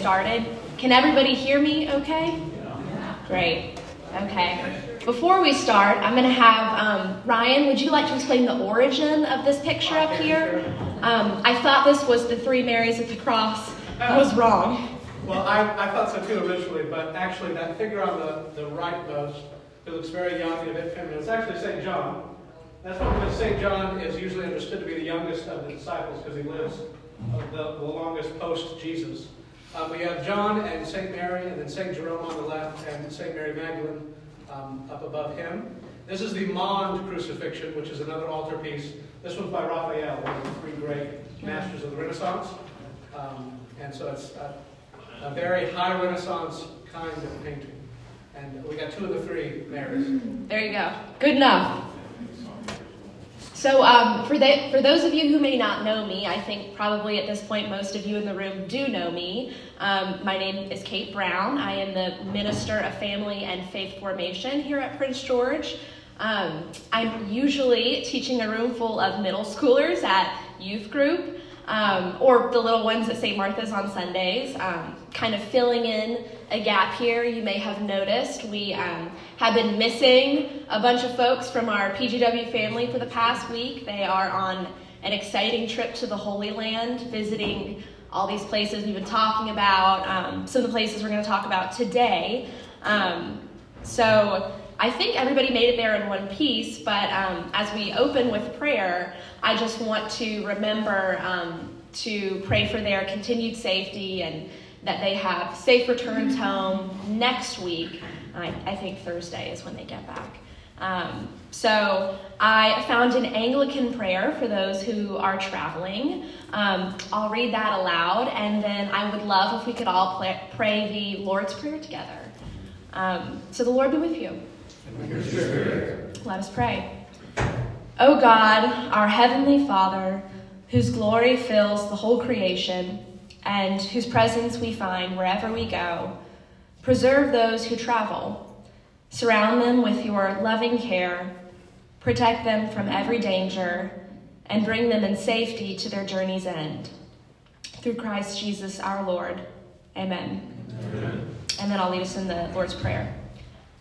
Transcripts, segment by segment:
started. Can everybody hear me okay? Great. Okay. Before we start, I'm going to have um, Ryan, would you like to explain the origin of this picture up here? Um, I thought this was the three Marys at the cross. I was wrong. Well, I, I thought so too originally, but actually that figure on the, the right most, it looks very young and a bit feminine. It's actually St. John. That's because St. John is usually understood to be the youngest of the disciples because he lives the, the longest post Jesus. Um, we have John and St. Mary, and then St. Jerome on the left, and St. Mary Magdalene um, up above him. This is the Mond crucifixion, which is another altarpiece. This one's by Raphael, one of the three great masters of the Renaissance. Um, and so it's a, a, very high Renaissance kind of painting. And we got two of the three Marys. There you go. Good enough. So, um, for, the, for those of you who may not know me, I think probably at this point most of you in the room do know me. Um, my name is Kate Brown. I am the Minister of Family and Faith Formation here at Prince George. Um, I'm usually teaching a room full of middle schoolers at youth group, um, or the little ones at St. Martha's on Sundays, um, kind of filling in a gap here. You may have noticed we um, have been missing a bunch of folks from our PGW family for the past week. They are on an exciting trip to the Holy Land, visiting all these places we've been talking about, um, some of the places we're going to talk about today. Um, so I think everybody made it there in one piece, but um, as we open with prayer, I just want to remember um, to pray for their continued safety and that they have safe returns home next week. I, I think Thursday is when they get back. Um, so I found an Anglican prayer for those who are traveling. Um, I'll read that aloud, and then I would love if we could all play, pray the Lord's Prayer together. Um, so the Lord be with you. Let us pray. O God, our heavenly Father, whose glory fills the whole creation and whose presence we find wherever we go, preserve those who travel. Surround them with your loving care, protect them from every danger, and bring them in safety to their journey's end. Through Christ Jesus our Lord. Amen. Amen. And then I'll lead us in the Lord's Prayer.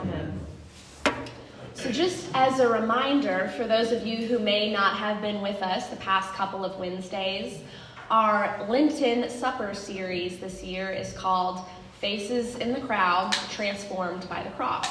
Amen. So, just as a reminder for those of you who may not have been with us the past couple of Wednesdays, our Lenten Supper series this year is called Faces in the Crowd Transformed by the Cross.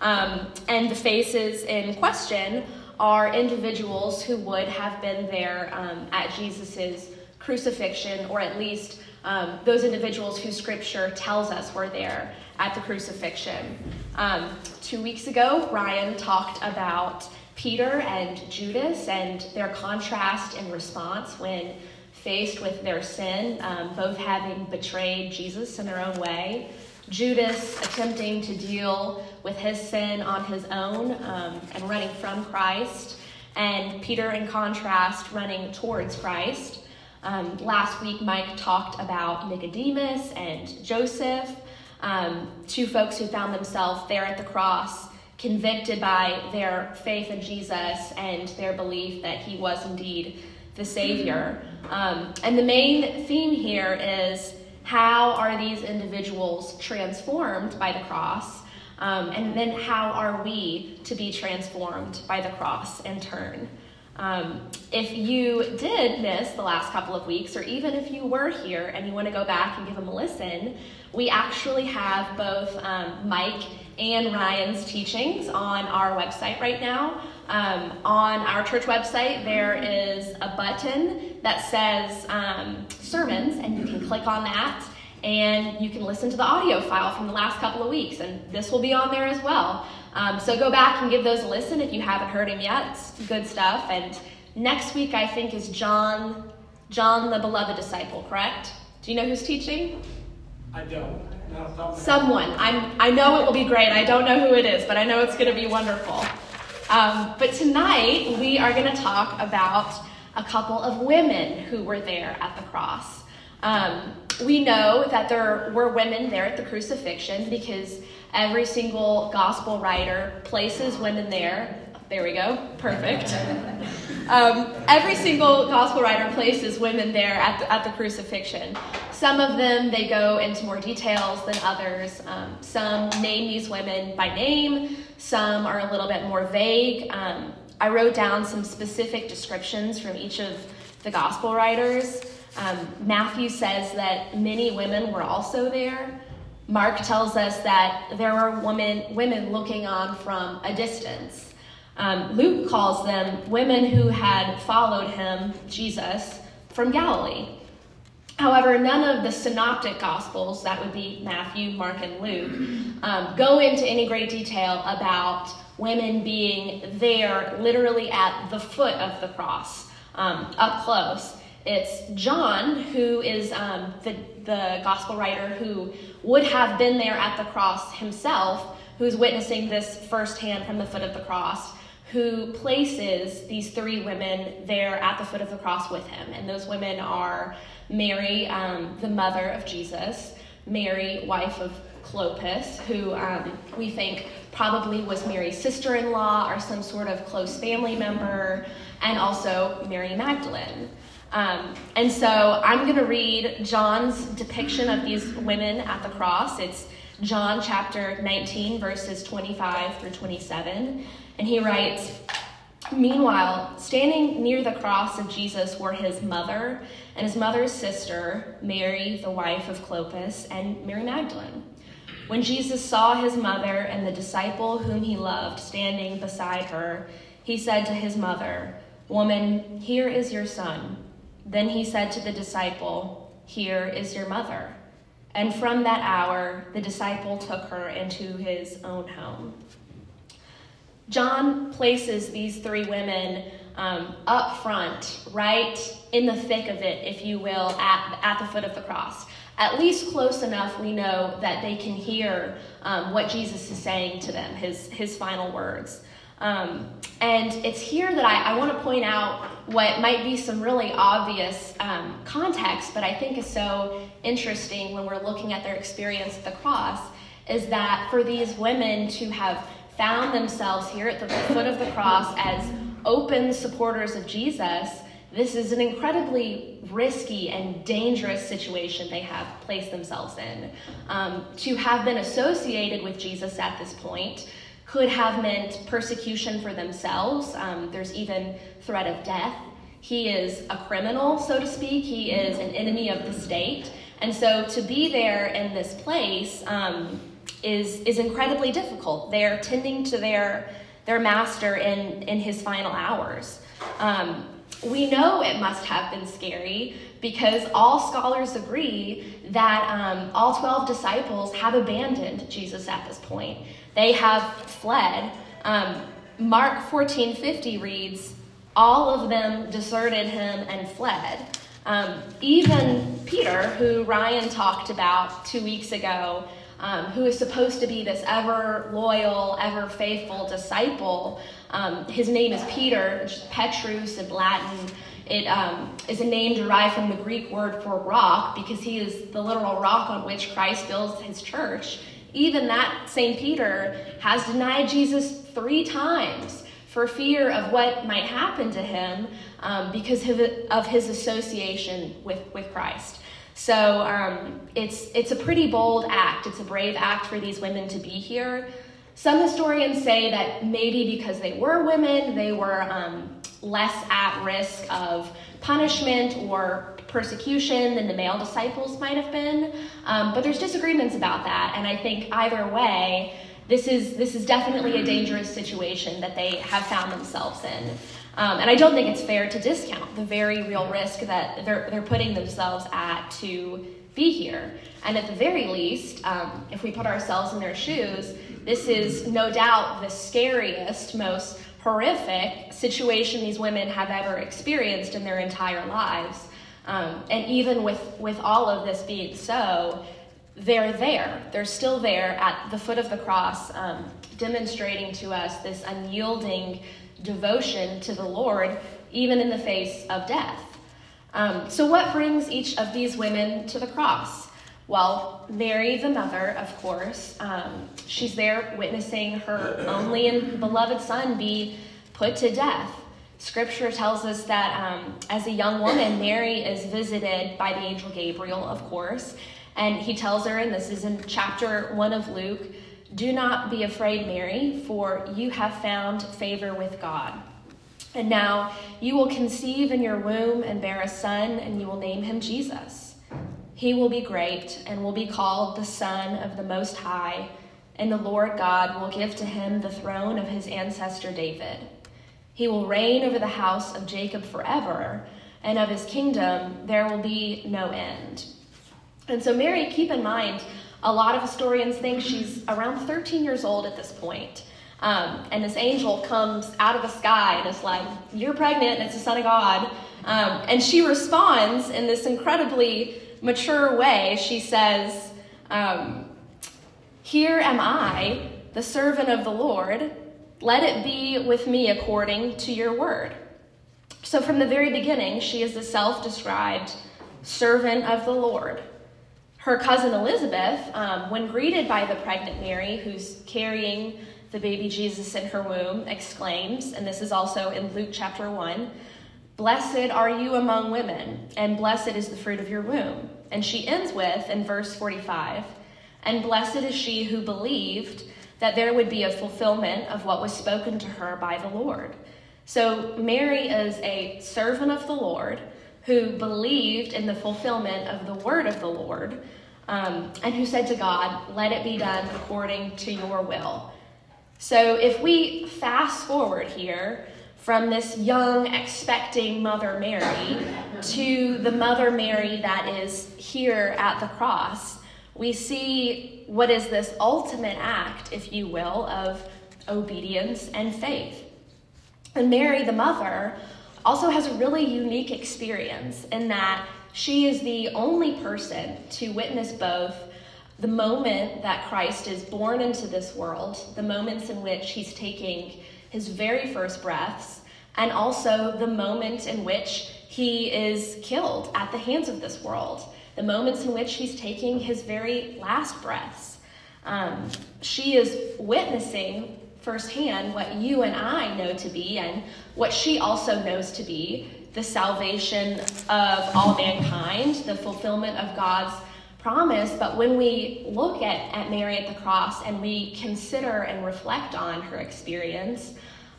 Um, and the faces in question are individuals who would have been there um, at Jesus' crucifixion, or at least um, those individuals who scripture tells us were there at the crucifixion. Um, two weeks ago, Ryan talked about Peter and Judas and their contrast in response when faced with their sin, um, both having betrayed Jesus in their own way. Judas attempting to deal with his sin on his own um, and running from Christ, and Peter, in contrast, running towards Christ. Um, last week, Mike talked about Nicodemus and Joseph, um, two folks who found themselves there at the cross, convicted by their faith in Jesus and their belief that he was indeed the Savior. Um, and the main theme here is how are these individuals transformed by the cross? Um, and then how are we to be transformed by the cross in turn? Um, if you did miss the last couple of weeks, or even if you were here and you want to go back and give them a listen, we actually have both um, Mike and Ryan's teachings on our website right now. Um, on our church website, there is a button that says um, sermons, and you can click on that and you can listen to the audio file from the last couple of weeks, and this will be on there as well. Um, so go back and give those a listen if you haven't heard him yet. It's good stuff. And next week, I think, is John, John the beloved disciple, correct? Do you know who's teaching? I don't. No, Someone. I'm, I know it will be great. I don't know who it is, but I know it's going to be wonderful. Um, but tonight, we are going to talk about a couple of women who were there at the cross. Um, we know that there were women there at the crucifixion because every single gospel writer places women there. There we go, perfect. Um, every single gospel writer places women there at the, at the crucifixion. Some of them they go into more details than others. Um, some name these women by name. Some are a little bit more vague. Um, I wrote down some specific descriptions from each of the gospel writers. Um, Matthew says that many women were also there. Mark tells us that there were women, women looking on from a distance. Um, Luke calls them women who had followed him, Jesus, from Galilee. However, none of the synoptic gospels, that would be Matthew, Mark, and Luke, um, go into any great detail about women being there literally at the foot of the cross, um, up close. It's John, who is um, the, the gospel writer who would have been there at the cross himself, who's witnessing this firsthand from the foot of the cross, who places these three women there at the foot of the cross with him. And those women are Mary, um, the mother of Jesus, Mary, wife of Clopas, who um, we think probably was Mary's sister in law or some sort of close family member, and also Mary Magdalene. Um, and so I'm going to read John's depiction of these women at the cross. It's John chapter 19, verses 25 through 27. And he writes Meanwhile, standing near the cross of Jesus were his mother and his mother's sister, Mary, the wife of Clopas, and Mary Magdalene. When Jesus saw his mother and the disciple whom he loved standing beside her, he said to his mother, Woman, here is your son. Then he said to the disciple, Here is your mother. And from that hour, the disciple took her into his own home. John places these three women um, up front, right in the thick of it, if you will, at, at the foot of the cross. At least close enough, we know that they can hear um, what Jesus is saying to them, his, his final words. Um, and it's here that I, I want to point out what might be some really obvious um, context, but I think is so interesting when we're looking at their experience at the cross, is that for these women to have found themselves here at the foot of the cross as open supporters of Jesus, this is an incredibly risky and dangerous situation they have placed themselves in. Um, to have been associated with Jesus at this point could have meant persecution for themselves. Um, there's even threat of death. He is a criminal, so to speak. He is an enemy of the state. And so to be there in this place um, is, is incredibly difficult. They're tending to their, their master in, in his final hours. Um, we know it must have been scary because all scholars agree that um, all 12 disciples have abandoned Jesus at this point. They have fled. Um, Mark 14:50 reads, "All of them deserted him and fled." Um, even Peter, who Ryan talked about two weeks ago, um, who is supposed to be this ever loyal, ever faithful disciple, um, his name is Peter, Petrus in Latin. It um, is a name derived from the Greek word for rock because he is the literal rock on which Christ builds his church. Even that St. Peter has denied Jesus three times for fear of what might happen to him um, because of his association with, with Christ. So um, it's, it's a pretty bold act. It's a brave act for these women to be here. Some historians say that maybe because they were women, they were um, less at risk of punishment or persecution than the male disciples might have been. Um, but there's disagreements about that, and I think either way, this is this is definitely a dangerous situation that they have found themselves in. Um, and I don't think it's fair to discount the very real risk that they're, they're putting themselves at to be here. And at the very least, um, if we put ourselves in their shoes, this is no doubt the scariest, most horrific situation these women have ever experienced in their entire lives. Um, and even with, with all of this being so, they're there. They're still there at the foot of the cross, um, demonstrating to us this unyielding devotion to the Lord, even in the face of death. Um, so, what brings each of these women to the cross? Well, Mary, the mother, of course, um, she's there witnessing her only and beloved son be put to death. Scripture tells us that um, as a young woman, Mary is visited by the angel Gabriel, of course, and he tells her, and this is in chapter 1 of Luke Do not be afraid, Mary, for you have found favor with God. And now you will conceive in your womb and bear a son, and you will name him Jesus. He will be great and will be called the Son of the Most High, and the Lord God will give to him the throne of his ancestor David. He will reign over the house of Jacob forever, and of his kingdom there will be no end. And so, Mary, keep in mind, a lot of historians think she's around 13 years old at this point. Um, and this angel comes out of the sky and is like, You're pregnant, and it's the Son of God. Um, and she responds in this incredibly mature way. She says, um, Here am I, the servant of the Lord. Let it be with me according to your word. So, from the very beginning, she is the self described servant of the Lord. Her cousin Elizabeth, um, when greeted by the pregnant Mary, who's carrying the baby Jesus in her womb, exclaims, and this is also in Luke chapter 1 Blessed are you among women, and blessed is the fruit of your womb. And she ends with, in verse 45, And blessed is she who believed that there would be a fulfillment of what was spoken to her by the Lord. So Mary is a servant of the Lord who believed in the fulfillment of the word of the Lord, um, and who said to God, Let it be done according to your will. So if we fast forward here from this young, expecting Mother Mary to the Mother Mary that is here at the cross, we see what is this ultimate act, if you will, of obedience and faith. And Mary, the mother, also has a really unique experience in that she is the only person to witness both the moment that Christ is born into this world, the moments in which he's taking his very first breaths, and also the moment in which he is killed at the hands of this world, the moments in which he's taking his very last breaths. Um, she is witnessing firsthand what you and I know to be, and what she also knows to be the salvation of all mankind, the fulfillment of God's promise. But when we look at, at Mary at the cross and we consider and reflect on her experience,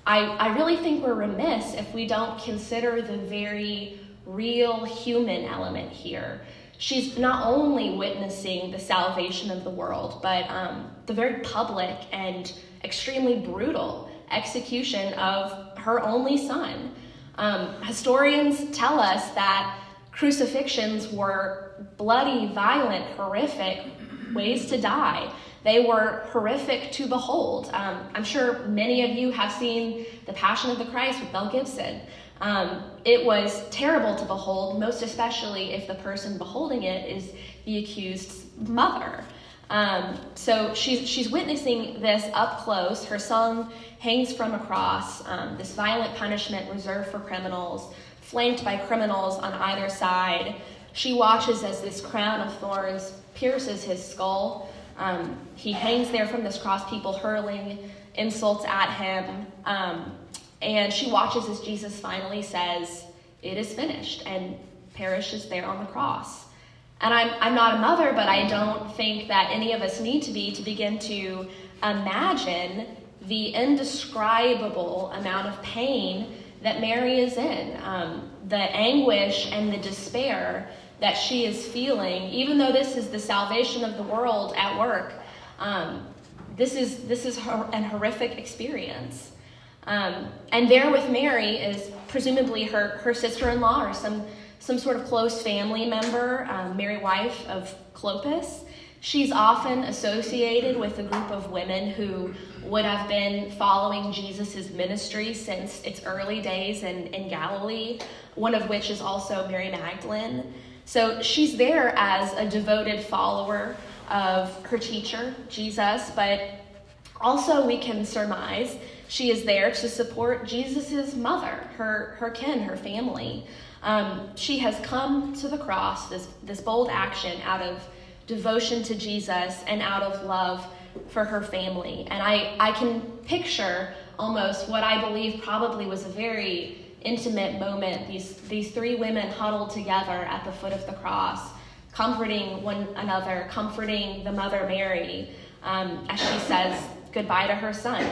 I, I really think we're remiss if we don't consider the very real human element here. She's not only witnessing the salvation of the world, but um, the very public and extremely brutal execution of her only son. Um, historians tell us that crucifixions were bloody, violent, horrific ways to die. They were horrific to behold. Um, I'm sure many of you have seen The Passion of the Christ with Mel Gibson. Um, it was terrible to behold, most especially if the person beholding it is the accused's mother. Um, so she's, she's witnessing this up close. Her son hangs from a cross, um, this violent punishment reserved for criminals, flanked by criminals on either side. She watches as this crown of thorns pierces his skull. Um, he hangs there from this cross, people hurling insults at him. Um, and she watches as Jesus finally says, It is finished, and perishes there on the cross. And I'm, I'm not a mother, but I don't think that any of us need to be to begin to imagine the indescribable amount of pain that Mary is in, um, the anguish and the despair that she is feeling, even though this is the salvation of the world at work. Um, this is this is her, an horrific experience. Um, and there with Mary is presumably her, her sister in law or some, some sort of close family member, um, Mary, wife of Clopas. She's often associated with a group of women who would have been following Jesus' ministry since its early days in, in Galilee, one of which is also Mary Magdalene. So she's there as a devoted follower of her teacher, Jesus, but also we can surmise she is there to support Jesus' mother, her, her kin, her family. Um, she has come to the cross, this, this bold action out of devotion to Jesus and out of love for her family. And I, I can picture almost what I believe probably was a very intimate moment. These, these three women huddled together at the foot of the cross, comforting one another, comforting the Mother Mary um, as she says goodbye to her son.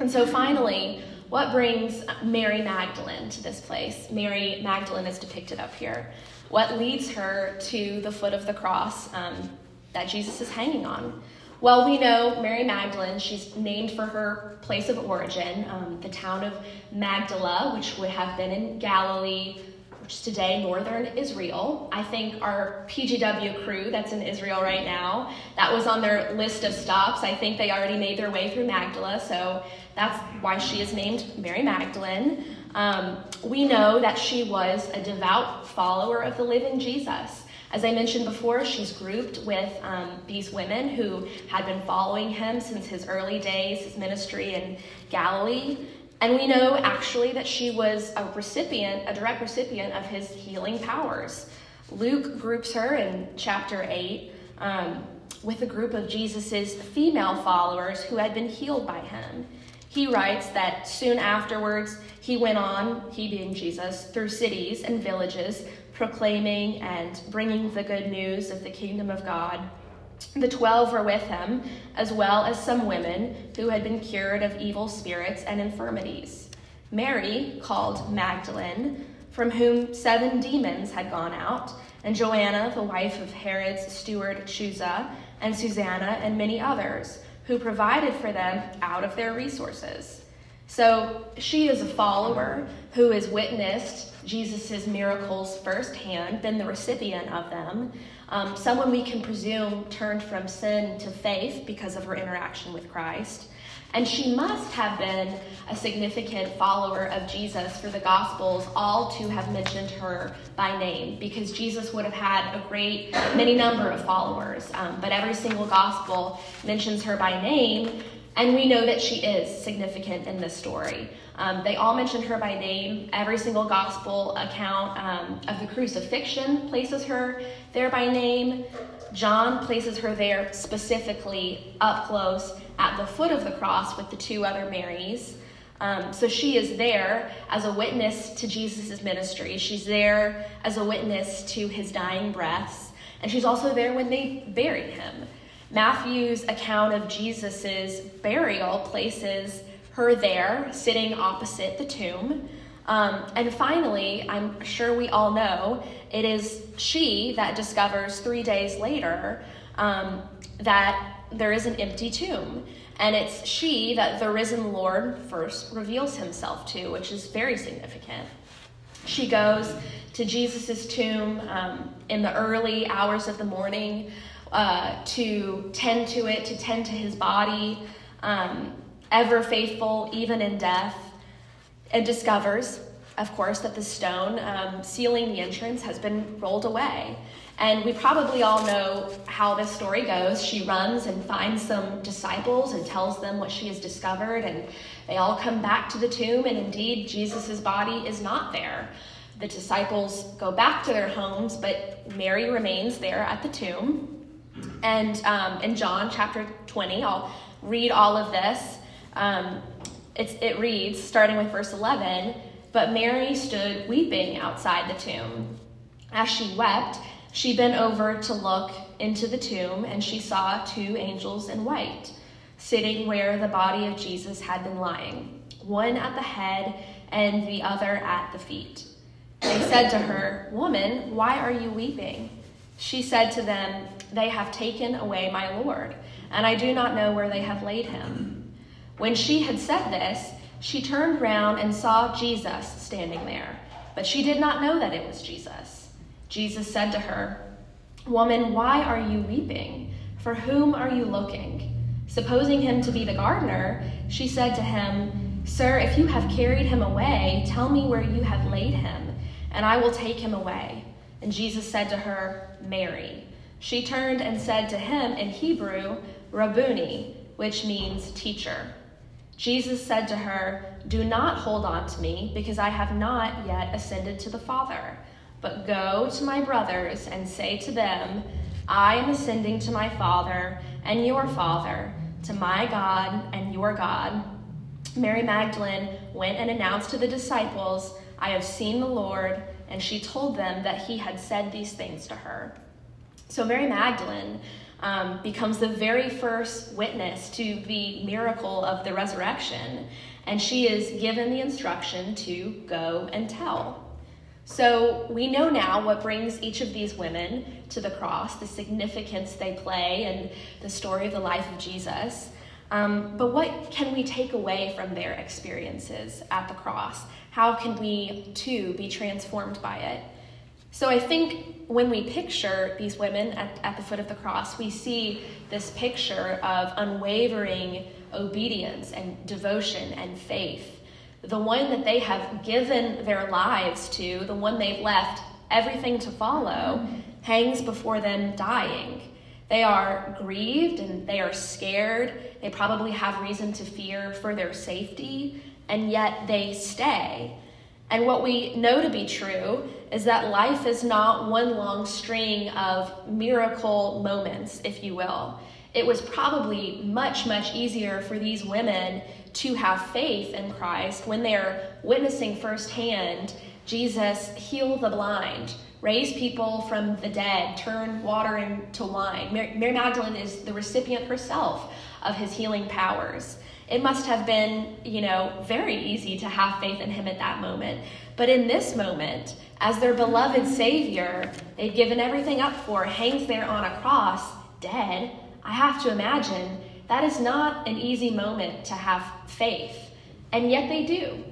And so finally, what brings Mary Magdalene to this place? Mary Magdalene is depicted up here. What leads her to the foot of the cross um, that Jesus is hanging on? Well, we know Mary Magdalene, she's named for her place of origin, um, the town of Magdala, which would have been in Galilee, which today northern Israel. I think our PGW crew that's in Israel right now, that was on their list of stops. I think they already made their way through Magdala, so that's why she is named Mary Magdalene. Um, we know that she was a devout follower of the living Jesus. As I mentioned before, she's grouped with um, these women who had been following him since his early days, his ministry in Galilee. And we know actually that she was a recipient, a direct recipient of his healing powers. Luke groups her in chapter 8 um, with a group of Jesus's female followers who had been healed by him. He writes that soon afterwards, he went on, he being Jesus, through cities and villages, proclaiming and bringing the good news of the kingdom of God. The twelve were with him, as well as some women who had been cured of evil spirits and infirmities. Mary, called Magdalene, from whom seven demons had gone out, and Joanna, the wife of Herod's steward Chuza, and Susanna, and many others, who provided for them out of their resources. So she is a follower who has witnessed Jesus' miracles firsthand, been the recipient of them. Um, someone we can presume turned from sin to faith because of her interaction with Christ. And she must have been a significant follower of Jesus for the Gospels all to have mentioned her by name, because Jesus would have had a great many number of followers. Um, but every single Gospel mentions her by name, and we know that she is significant in this story. Um, they all mention her by name. Every single gospel account um, of the crucifixion places her there by name. John places her there specifically up close at the foot of the cross with the two other Marys. Um, so she is there as a witness to Jesus' ministry. She's there as a witness to his dying breaths. And she's also there when they bury him. Matthew's account of Jesus' burial places her there, sitting opposite the tomb. Um, and finally, I'm sure we all know, it is she that discovers three days later um, that there is an empty tomb. And it's she that the risen Lord first reveals himself to, which is very significant. She goes to Jesus' tomb um, in the early hours of the morning uh, to tend to it, to tend to his body, um, ever faithful even in death, and discovers, of course, that the stone um, sealing the entrance has been rolled away. And we probably all know how this story goes. She runs and finds some disciples and tells them what she has discovered, and they all come back to the tomb, and indeed, Jesus' body is not there. The disciples go back to their homes, but Mary remains there at the tomb. And um, in John chapter 20, I'll read all of this. Um, it reads, starting with verse 11, But Mary stood weeping outside the tomb. As she wept, she bent over to look into the tomb, and she saw two angels in white, sitting where the body of Jesus had been lying, one at the head and the other at the feet. They said to her, Woman, why are you weeping? She said to them, They have taken away my Lord, and I do not know where they have laid him. When she had said this, she turned round and saw Jesus standing there, but she did not know that it was Jesus. Jesus said to her, Woman, why are you weeping? For whom are you looking? Supposing him to be the gardener, she said to him, Sir, if you have carried him away, tell me where you have laid him, and I will take him away. And Jesus said to her, Mary. She turned and said to him in Hebrew, Rabboni, which means teacher. Jesus said to her, Do not hold on to me, because I have not yet ascended to the Father. But go to my brothers and say to them, I am ascending to my Father and your Father, to my God and your God. Mary Magdalene went and announced to the disciples, I have seen the Lord, and she told them that he had said these things to her. So Mary Magdalene um, becomes the very first witness to the miracle of the resurrection, and she is given the instruction to go and tell. So we know now what brings each of these women to the cross, the significance they play, and the story of the life of Jesus. Um, but what can we take away from their experiences at the cross? How can we too be transformed by it? So I think when we picture these women at, at the foot of the cross, we see this picture of unwavering obedience and devotion and faith the one that they have given their lives to, the one they've left everything to follow, hangs before them dying. They are grieved and they are scared. They probably have reason to fear for their safety, and yet they stay. And what we know to be true is that life is not one long string of miracle moments, if you will. It was probably much, much easier for these women to have faith in Christ when they're witnessing firsthand Jesus heal the blind, raise people from the dead, turn water into wine. Mary Magdalene is the recipient herself of his healing powers. It must have been, you know, very easy to have faith in him at that moment. But in this moment, as their beloved Savior, they've given everything up for, hangs there on a cross, dead, I have to imagine that is not an easy moment to have faith. And yet they do.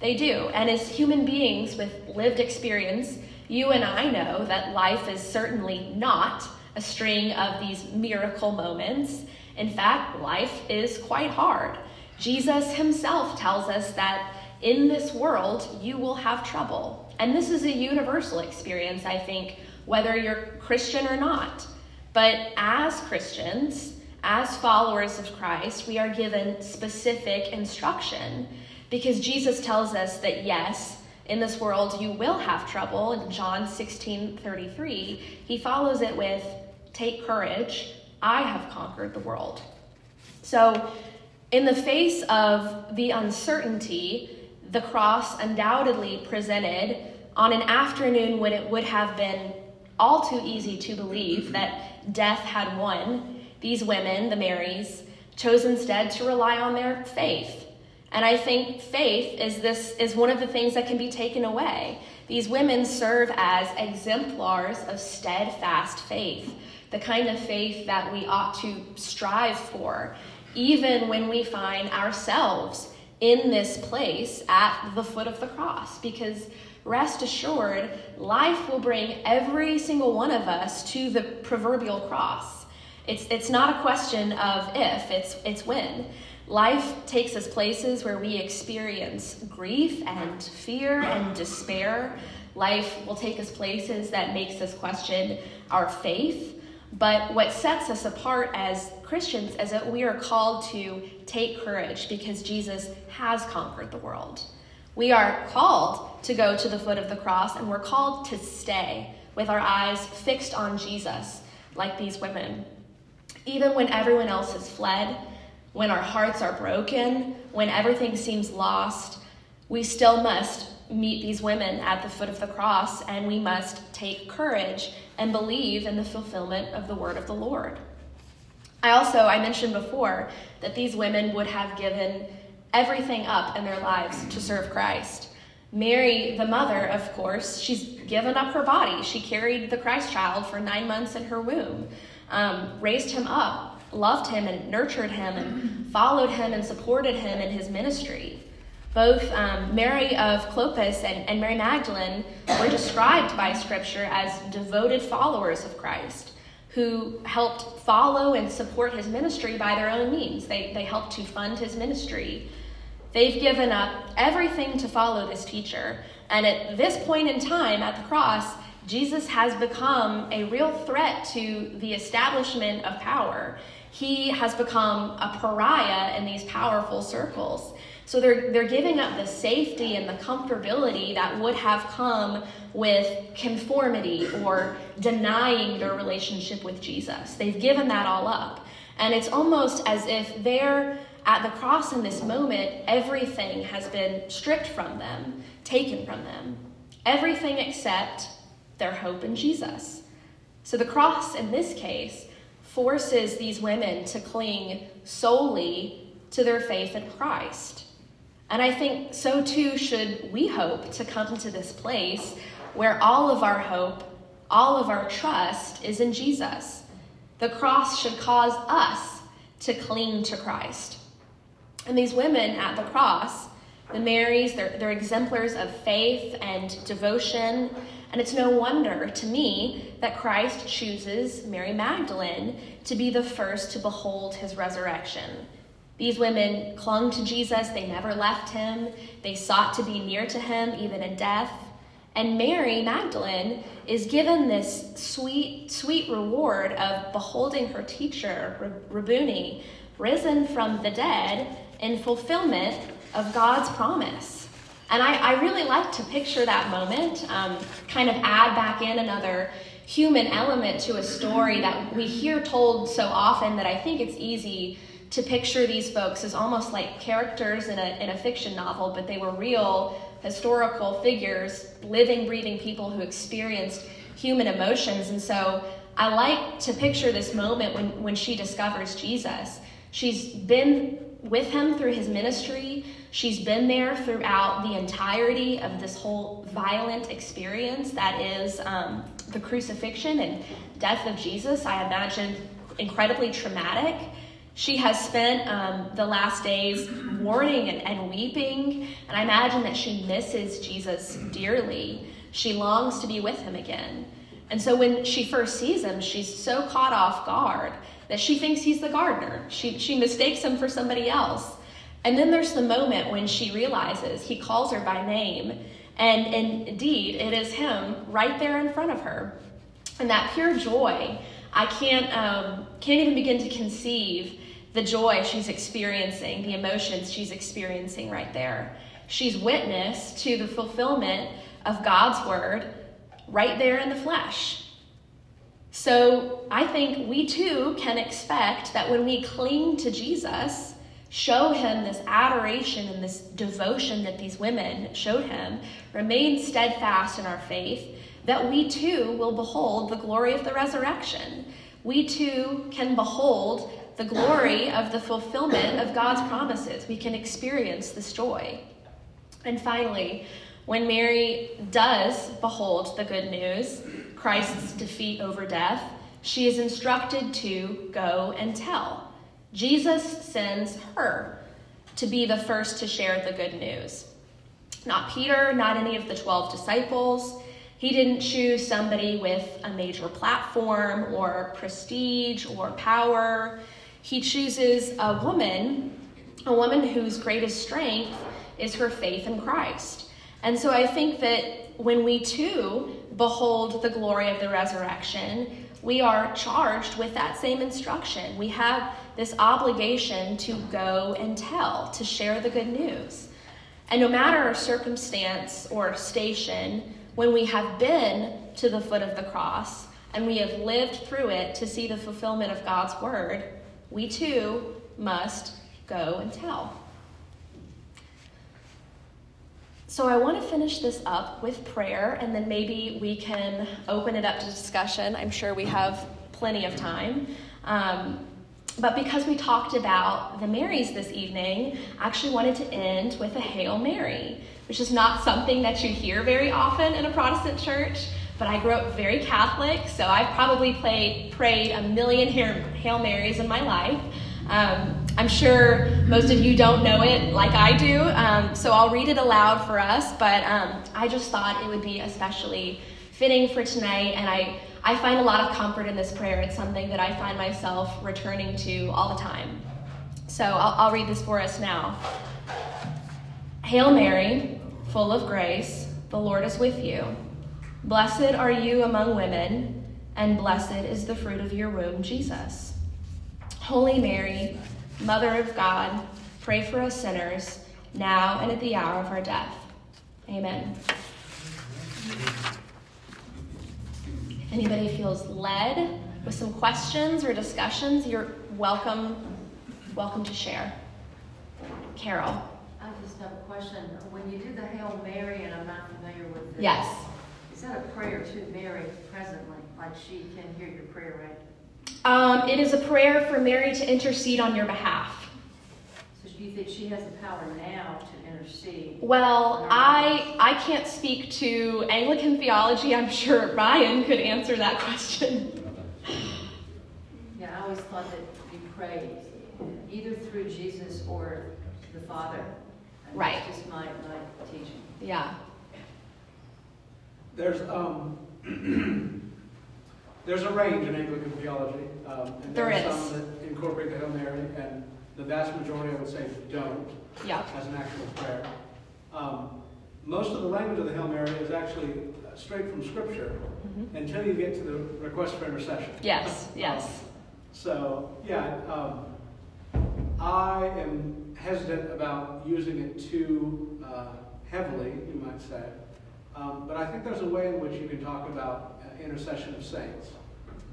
They do. And as human beings with lived experience, you and I know that life is certainly not a string of these miracle moments. In fact, life is quite hard. Jesus himself tells us that in this world you will have trouble. And this is a universal experience, I think, whether you're Christian or not. But as Christians, as followers of Christ, we are given specific instruction because Jesus tells us that yes, in this world you will have trouble. In John 16 33, he follows it with, Take courage, I have conquered the world. So, in the face of the uncertainty, the cross undoubtedly presented on an afternoon when it would have been all too easy to believe that death had won these women, the Marys, chose instead to rely on their faith. And I think faith is this is one of the things that can be taken away. These women serve as exemplars of steadfast faith, the kind of faith that we ought to strive for, even when we find ourselves in this place at the foot of the cross. Because rest assured, life will bring every single one of us to the proverbial cross. It's, it's not a question of if, it's, it's when. Life takes us places where we experience grief and fear and despair. Life will take us places that makes us question our faith. But what sets us apart as Christians is that we are called to take courage because Jesus has conquered the world. We are called to go to the foot of the cross and we're called to stay with our eyes fixed on Jesus, like these women. Even when everyone else has fled, when our hearts are broken, when everything seems lost, we still must meet these women at the foot of the cross and we must take courage and believe in the fulfillment of the word of the Lord. I also, I mentioned before that these women would have given everything up in their lives to serve Christ. Mary, the mother, of course, she's given up her body. She carried the Christ child for nine months in her womb um, raised him up, loved him and nurtured him, and followed him and supported him in his ministry. Both um, Mary of Clopas and, and Mary Magdalene were described by Scripture as devoted followers of Christ who helped follow and support his ministry by their own means. They, they helped to fund his ministry. They've given up everything to follow this teacher. And at this point in time at the cross, Jesus has become a real threat to the establishment of power. He has become a pariah in these powerful circles. So they're, they're giving up the safety and the comfortability that would have come with conformity or denying their relationship with Jesus. They've given that all up. And it's almost as if they're at the cross in this moment, everything has been stripped from them, taken from them. Everything except their hope in Jesus. So the cross in this case forces these women to cling solely to their faith in Christ. And I think so too should we hope to come to this place where all of our hope, all of our trust is in Jesus. The cross should cause us to cling to Christ. And these women at the cross, the Marys, they're, they're exemplars of faith and devotion. And it's no wonder to me that Christ chooses Mary Magdalene to be the first to behold his resurrection. These women clung to Jesus, they never left him, they sought to be near to him, even in death. And Mary Magdalene is given this sweet, sweet reward of beholding her teacher, Rabboni, risen from the dead in fulfillment of God's promise. And I, I really like to picture that moment, um, kind of add back in another human element to a story that we hear told so often that I think it's easy to picture these folks as almost like characters in a, in a fiction novel, but they were real historical figures, living, breathing people who experienced human emotions. And so I like to picture this moment when, when she discovers Jesus. She's been with him through his ministry. She's been there throughout the entirety of this whole violent experience that is um, the crucifixion and death of Jesus. I imagine incredibly traumatic. She has spent um, the last days mourning and, and weeping, and I imagine that she misses Jesus dearly. She longs to be with him again. And so when she first sees him, she's so caught off guard that she thinks he's the gardener. She, she mistakes him for somebody else. And then there's the moment when she realizes he calls her by name, and indeed, it is him right there in front of her. And that pure joy, I can't, um, can't even begin to conceive the joy she's experiencing, the emotions she's experiencing right there. She's witness to the fulfillment of God's word right there in the flesh. So I think we too can expect that when we cling to Jesus, show him this adoration and this devotion that these women showed him, remain steadfast in our faith, that we too will behold the glory of the resurrection. We too can behold the glory of the fulfillment of God's promises. We can experience this joy. And finally, when Mary does behold the good news, Christ's defeat over death, she is instructed to go and tell. Jesus sends her to be the first to share the good news. Not Peter, not any of the 12 disciples. He didn't choose somebody with a major platform or prestige or power he chooses a woman, a woman whose greatest strength is her faith in Christ. And so I think that when we too behold the glory of the resurrection, we are charged with that same instruction. We have this obligation to go and tell, to share the good news. And no matter our circumstance or station, when we have been to the foot of the cross and we have lived through it to see the fulfillment of God's word, we too must go and tell. So I want to finish this up with prayer, and then maybe we can open it up to discussion. I'm sure we have plenty of time. Um, but because we talked about the Marys this evening, I actually wanted to end with a Hail Mary, which is not something that you hear very often in a Protestant church but I grew up very Catholic, so I've probably played, prayed a million Hail Marys in my life. Um, I'm sure most of you don't know it like I do, um, so I'll read it aloud for us, but um, I just thought it would be especially fitting for tonight, and I, I find a lot of comfort in this prayer. It's something that I find myself returning to all the time. So I'll, I'll read this for us now. Hail Mary, full of grace, the Lord is with you. Blessed are you among women, and blessed is the fruit of your womb, Jesus. Holy Mary, Mother of God, pray for us sinners, now and at the hour of our death. Amen. If anybody feels led with some questions or discussions, you're welcome, welcome to share. Carol. I just have a question. When you do the Hail Mary, and I'm not familiar with this. Yes. Is that a prayer to Mary presently? Like she can hear your prayer, right? Um, it is a prayer for Mary to intercede on your behalf. So do you think she has the power now to intercede? Well, I I can't speak to Anglican theology. I'm sure Ryan could answer that question. Yeah, I always thought that you prayed either through Jesus or the Father. Right. That's just my, my teaching. Yeah. There's, um, there's a range in Anglican theology. um, and There are is. some that incorporate the Hail Mary, and the vast majority, I would say, don't, Yeah. as an actual prayer. Um, Most of the language of the Hail Mary is actually uh, straight from Scripture Mhm. until you get to the request for intercession. Yes. Yes. So, yeah, um, I am hesitant about using it too uh, heavily, you might say. Um, but I think there's a way in which you can talk about uh, intercession of saints,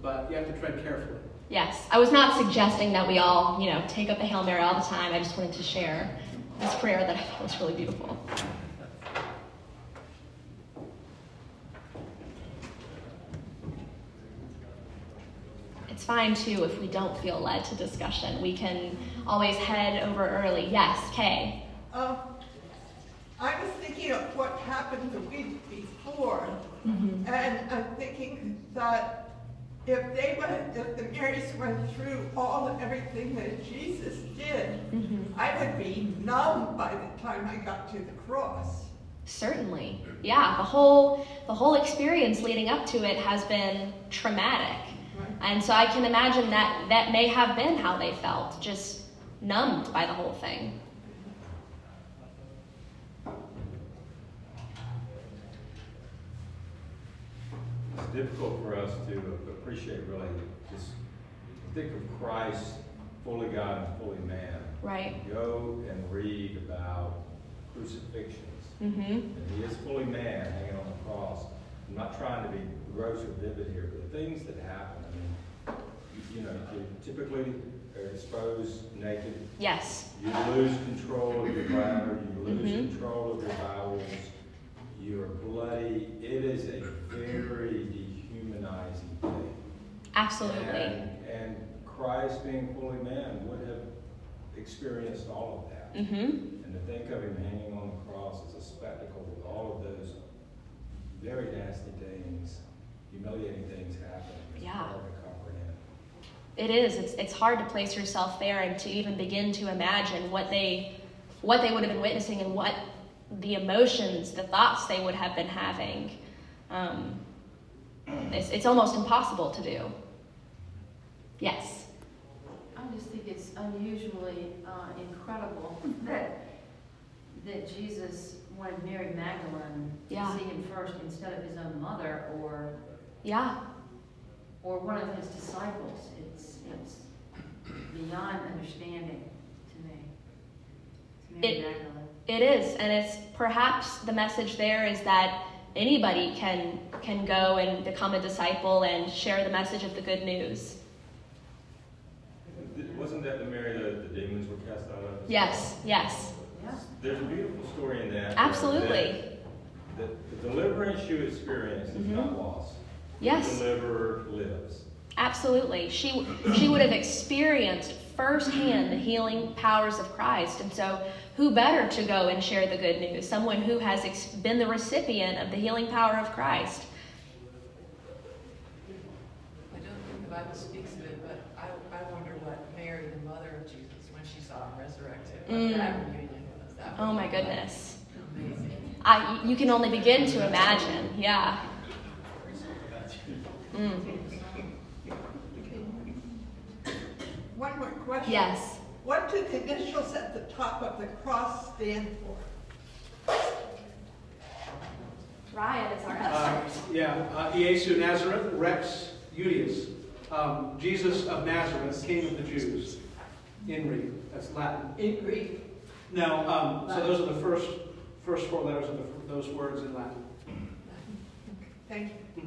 but you have to tread carefully. Yes. I was not suggesting that we all, you know, take up the Hail Mary all the time. I just wanted to share this prayer that I thought was really beautiful. It's fine too if we don't feel led to discussion. We can always head over early. Yes, Kay. Um, I was thinking of what happened the week before, Mm-hmm. and I'm thinking that if they went, if the Marys went through all of everything that Jesus did, Mm-hmm. I would be numb by the time I got to the cross. Certainly. Yeah, the whole the whole experience leading up to it has been traumatic. And so I can imagine that that may have been how they felt, just numbed by the whole thing. Difficult for us to appreciate really just think of Christ, fully God and fully man. Right. Go and read about crucifixions. Mm-hmm. And he is fully man hanging on the cross. I'm not trying to be gross or vivid here, but the things that happen, I mean, you, you know, you typically are exposed naked. Yes. You lose control of your bladder, you lose Mhm. control of your bowels, you're bloody. It is a very. Absolutely. And, and Christ being fully man would have experienced all of that. Mm-hmm. And to think of him hanging on the cross as a spectacle with all of those very nasty things, humiliating things happening, is Yeah. hard to comprehend. It is. It's it's hard to place yourself there and to even begin to imagine what they what they would have been witnessing and what the emotions, the thoughts they would have been having. Um, it's it's almost impossible to do. Yes. I just think it's unusually uh, incredible that that Jesus wanted Mary Magdalene Yeah. to see him first instead of his own mother or Yeah. or one of his disciples. It's it's beyond understanding to me. To Mary It- Magdalene. It is, and it's perhaps the message there is that anybody can can go and become a disciple and share the message of the good news. Wasn't that the Mary that the demons were cast out of? Yes, yes, Yeah. There's a beautiful story in that. absolutely. That, that the deliverance you experience is Mhm. not lost. Yes. The deliverer lives. Absolutely. She she would have experienced firsthand the healing powers of Christ. And so who better to go and share the good news? Someone who has ex- been the recipient of the healing power of Christ. I don't think the Bible speaks of it, but I, I wonder what Mary, the mother of Jesus, when she saw him resurrected, what Mm. that reunion was. Oh my goodness. I you can only begin to imagine. Yeah. Mm. One more question. Yes. What do the initials at the top of the cross stand for? Ryan is our Uh, expert. Yeah, uh, Iesu Nazareth, Rex Judaeus. Um, Jesus of Nazareth, King of the Jews. INRI, that's Latin. In Greek. Now, um, so those are the first, first four letters of the, those words in Latin. Thank you.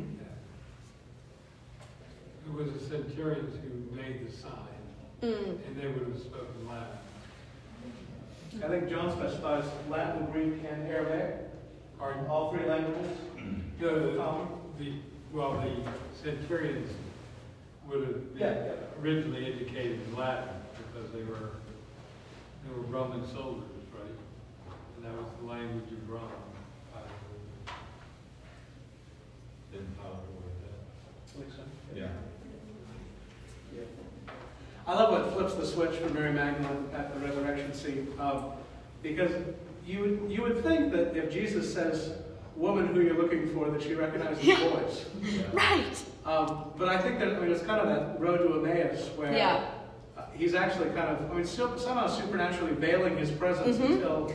It was the centurions who made the sign, Mm. and they would have spoken Latin. I think John specifies Latin, Greek, and Arabic are in all three languages. No, Common? the, the, well, the centurions would have Yeah, yeah. originally indicated Latin because they were, they were Roman soldiers, right? And that was the language of Rome. I believe. Didn't follow with Think so? that. Yeah. I love what flips the switch for Mary Magdalene at the resurrection scene, um, because you would, you would think that if Jesus says, "Woman, who you're looking for," that she recognizes the Yeah. voice. Right. Um, but I think that I mean it's kind of that road to Emmaus where Yeah. He's actually kind of I mean still somehow supernaturally veiling his presence Mhm. until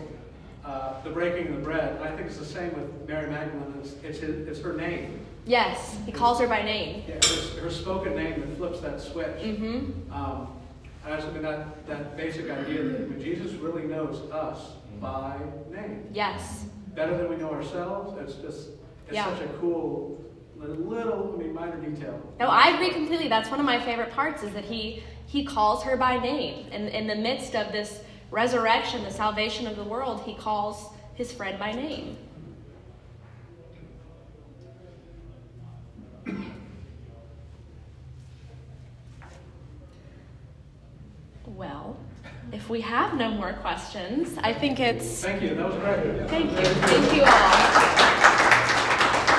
uh, the breaking of the bread. And I think it's the same with Mary Magdalene. It's it's, his, it's her name, Yes, he calls her by name. yeah, her, her spoken name that flips that switch. Mm-hmm. Um, and I just mean that, that basic idea that I mean, Jesus really knows us by name. Yes. Better than we know ourselves. It's just, it's Yeah. such a cool little, I mean, minor detail. No, I agree completely. That's one of my favorite parts is that he he calls her by name. And in the midst of this resurrection, the salvation of the world, he calls his friend by name. Well, if we have no more questions, I think it's Thank you. That was great. Thank you. Thank you all.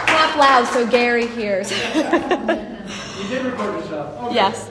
Clap loud so Gary hears. You did record yourself. Okay. yes.